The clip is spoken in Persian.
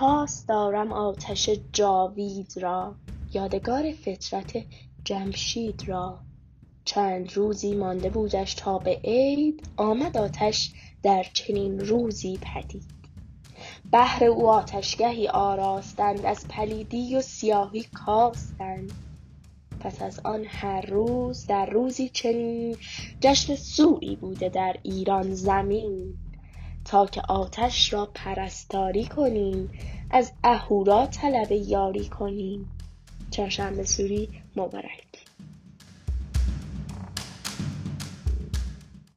پاس دارم آتش جاوید را. یادگار فطرت جمشید را. چند روزی مانده بودش تا به عید آمد آتش در چنین روزی پدید. بهر او آتشگهی آراستند از پلیدی و سیاهی کاستند. پس از آن هر روز در روزی چنین جشن سویی بوده در ایران زمین. تا که آتش را پرستاری کنیم از اهورا طلب یاری کنیم. چهارشنبه سوری مبارک.